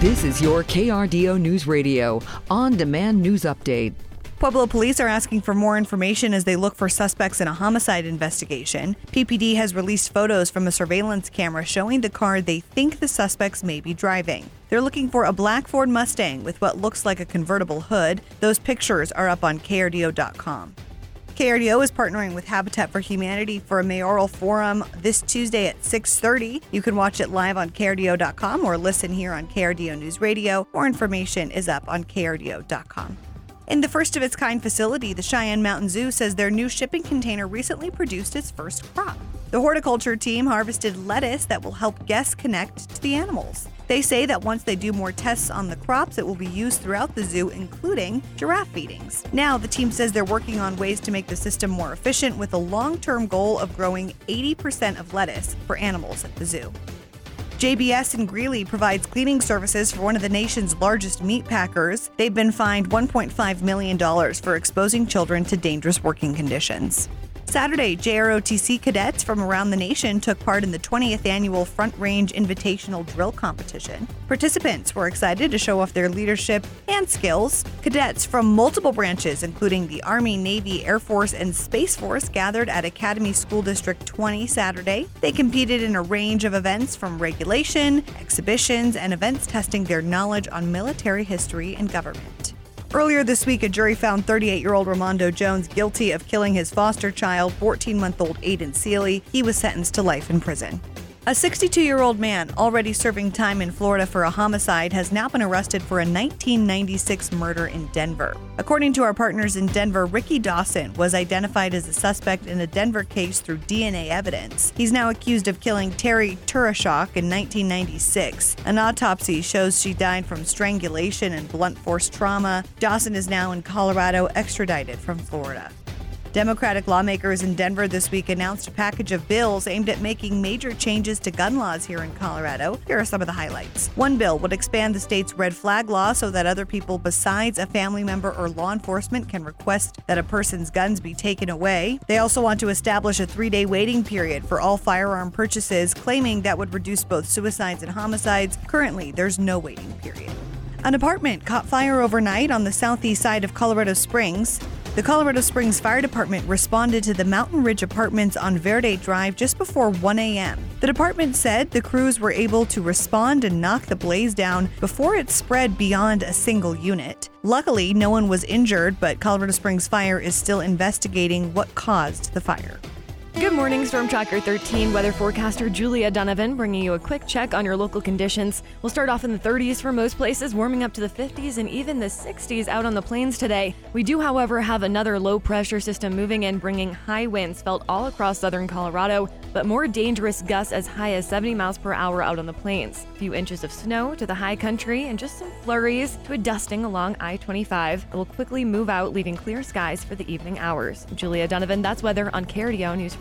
This is your KRDO News Radio on demand news update. Pueblo police are asking for more information as they look for suspects in a homicide investigation. PPD has released photos from a surveillance camera showing the car they think the suspects may be driving. They're looking for a black Ford Mustang with what looks like a convertible hood. Those pictures are up on KRDO.com. KRDO is partnering with Habitat for Humanity for a mayoral forum this Tuesday at 6:30. You can watch it live on krdo.com or listen here on KRDO News Radio. More information is up on krdo.com. In the first of its kind facility, the Cheyenne Mountain Zoo says their new shipping container recently produced its first crop. The horticulture team harvested lettuce that will help guests connect to the animals. They say that once they do more tests on the crops, it will be used throughout the zoo, including giraffe feedings. Now, the team says they're working on ways to make the system more efficient with a long term goal of growing 80% of lettuce for animals at the zoo. JBS in Greeley provides cleaning services for one of the nation's largest meat packers. They've been fined $1.5 million for exposing children to dangerous working conditions. Saturday, JROTC cadets from around the nation took part in the 20th annual Front Range Invitational Drill Competition. Participants were excited to show off their leadership and skills. Cadets from multiple branches, including the Army, Navy, Air Force, and Space Force, gathered at Academy School District 20 Saturday. They competed in a range of events from regulation, exhibitions, and events testing their knowledge on military history and government. Earlier this week, a jury found 38 year old Ramondo Jones guilty of killing his foster child, 14 month old Aiden Seeley. He was sentenced to life in prison. A 62 year old man already serving time in Florida for a homicide has now been arrested for a 1996 murder in Denver. According to our partners in Denver, Ricky Dawson was identified as a suspect in a Denver case through DNA evidence. He's now accused of killing Terry Turashok in 1996. An autopsy shows she died from strangulation and blunt force trauma. Dawson is now in Colorado, extradited from Florida. Democratic lawmakers in Denver this week announced a package of bills aimed at making major changes to gun laws here in Colorado. Here are some of the highlights. One bill would expand the state's red flag law so that other people besides a family member or law enforcement can request that a person's guns be taken away. They also want to establish a three day waiting period for all firearm purchases, claiming that would reduce both suicides and homicides. Currently, there's no waiting period. An apartment caught fire overnight on the southeast side of Colorado Springs. The Colorado Springs Fire Department responded to the Mountain Ridge Apartments on Verde Drive just before 1 a.m. The department said the crews were able to respond and knock the blaze down before it spread beyond a single unit. Luckily, no one was injured, but Colorado Springs Fire is still investigating what caused the fire. Good morning, Storm Tracker 13 weather forecaster Julia Donovan bringing you a quick check on your local conditions. We'll start off in the 30s for most places, warming up to the 50s and even the 60s out on the plains today. We do, however, have another low pressure system moving in, bringing high winds felt all across southern Colorado, but more dangerous gusts as high as 70 miles per hour out on the plains. A few inches of snow to the high country and just some flurries to a dusting along I 25. It will quickly move out, leaving clear skies for the evening hours. Julia Donovan, that's weather on KRDO News